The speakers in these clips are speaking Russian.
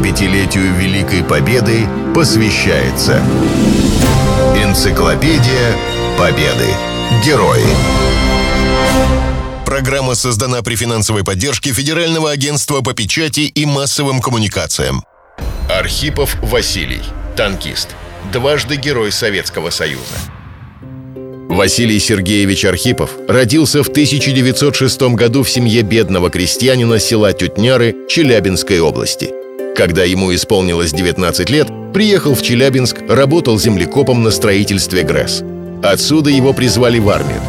75-летию Великой Победы посвящается Энциклопедия Победы. Герои. Программа создана при финансовой поддержке Федерального агентства по печати и массовым коммуникациям. Архипов Василий. Танкист. Дважды Герой Советского Союза. Василий Сергеевич Архипов родился в 1906 году в семье бедного крестьянина села Тютняры Челябинской области. Когда ему исполнилось 19 лет, приехал в Челябинск, работал землекопом на строительстве ГРЭС. Отсюда его призвали в армию.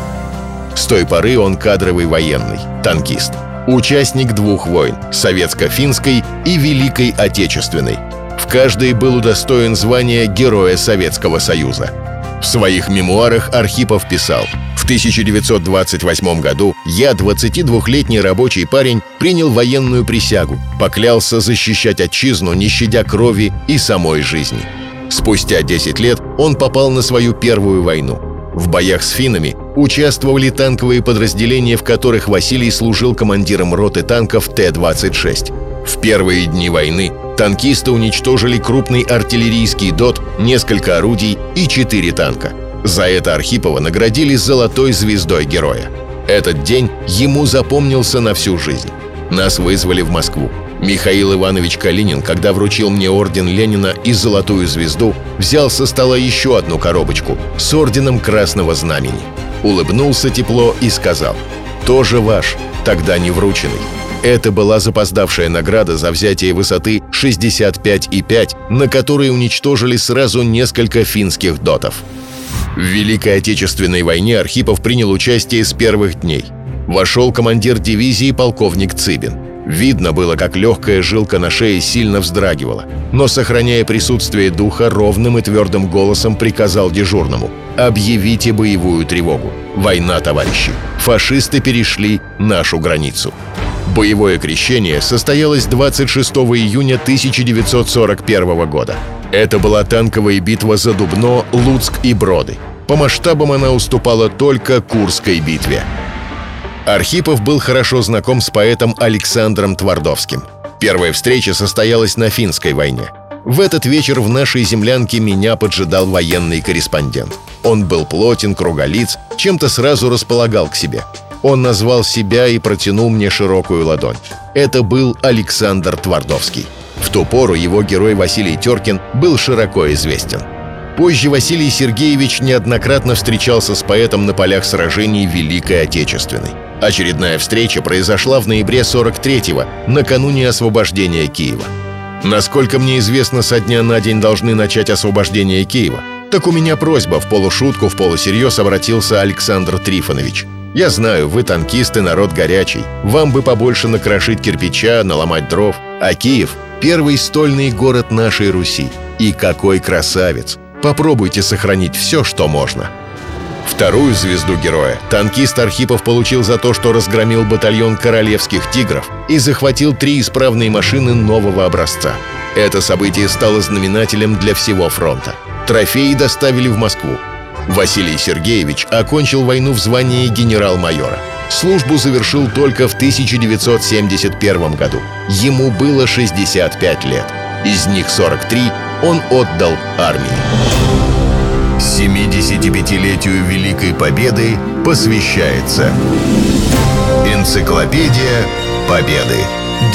С той поры он кадровый военный, танкист. Участник двух войн – Советско-финской и Великой Отечественной. В каждой был удостоен звания Героя Советского Союза – в своих мемуарах Архипов писал «В 1928 году я, 22-летний рабочий парень, принял военную присягу, поклялся защищать отчизну, не щадя крови и самой жизни. Спустя 10 лет он попал на свою первую войну. В боях с финнами участвовали танковые подразделения, в которых Василий служил командиром роты танков Т-26. В первые дни войны танкисты уничтожили крупный артиллерийский ДОТ, несколько орудий и четыре танка. За это Архипова наградили золотой звездой героя. Этот день ему запомнился на всю жизнь. Нас вызвали в Москву. Михаил Иванович Калинин, когда вручил мне орден Ленина и золотую звезду, взял со стола еще одну коробочку с орденом Красного Знамени. Улыбнулся тепло и сказал «Тоже ваш, тогда не врученный». Это была запоздавшая награда за взятие высоты 65,5, на которой уничтожили сразу несколько финских дотов. В Великой Отечественной войне Архипов принял участие с первых дней. Вошел командир дивизии полковник Цыбин. Видно было, как легкая жилка на шее сильно вздрагивала, но, сохраняя присутствие духа, ровным и твердым голосом приказал дежурному «Объявите боевую тревогу. Война, товарищи. Фашисты перешли нашу границу». Боевое крещение состоялось 26 июня 1941 года. Это была танковая битва за Дубно, Луцк и Броды. По масштабам она уступала только Курской битве. Архипов был хорошо знаком с поэтом Александром Твардовским. Первая встреча состоялась на финской войне. В этот вечер в нашей землянке меня поджидал военный корреспондент. Он был плотен, круголиц, чем-то сразу располагал к себе. Он назвал себя и протянул мне широкую ладонь. Это был Александр Твардовский. В ту пору его герой Василий Теркин был широко известен. Позже Василий Сергеевич неоднократно встречался с поэтом на полях сражений Великой Отечественной. Очередная встреча произошла в ноябре 43-го, накануне освобождения Киева. Насколько мне известно, со дня на день должны начать освобождение Киева. Так у меня просьба, в полушутку, в полусерьез обратился Александр Трифонович. Я знаю, вы танкисты, народ горячий. Вам бы побольше накрошить кирпича, наломать дров. А Киев — первый стольный город нашей Руси. И какой красавец! Попробуйте сохранить все, что можно. Вторую звезду героя танкист Архипов получил за то, что разгромил батальон королевских тигров и захватил три исправные машины нового образца. Это событие стало знаменателем для всего фронта. Трофеи доставили в Москву. Василий Сергеевич окончил войну в звании генерал-майора. Службу завершил только в 1971 году. Ему было 65 лет. Из них 43 он отдал армии. 75-летию Великой Победы посвящается Энциклопедия Победы.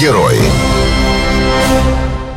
Герои.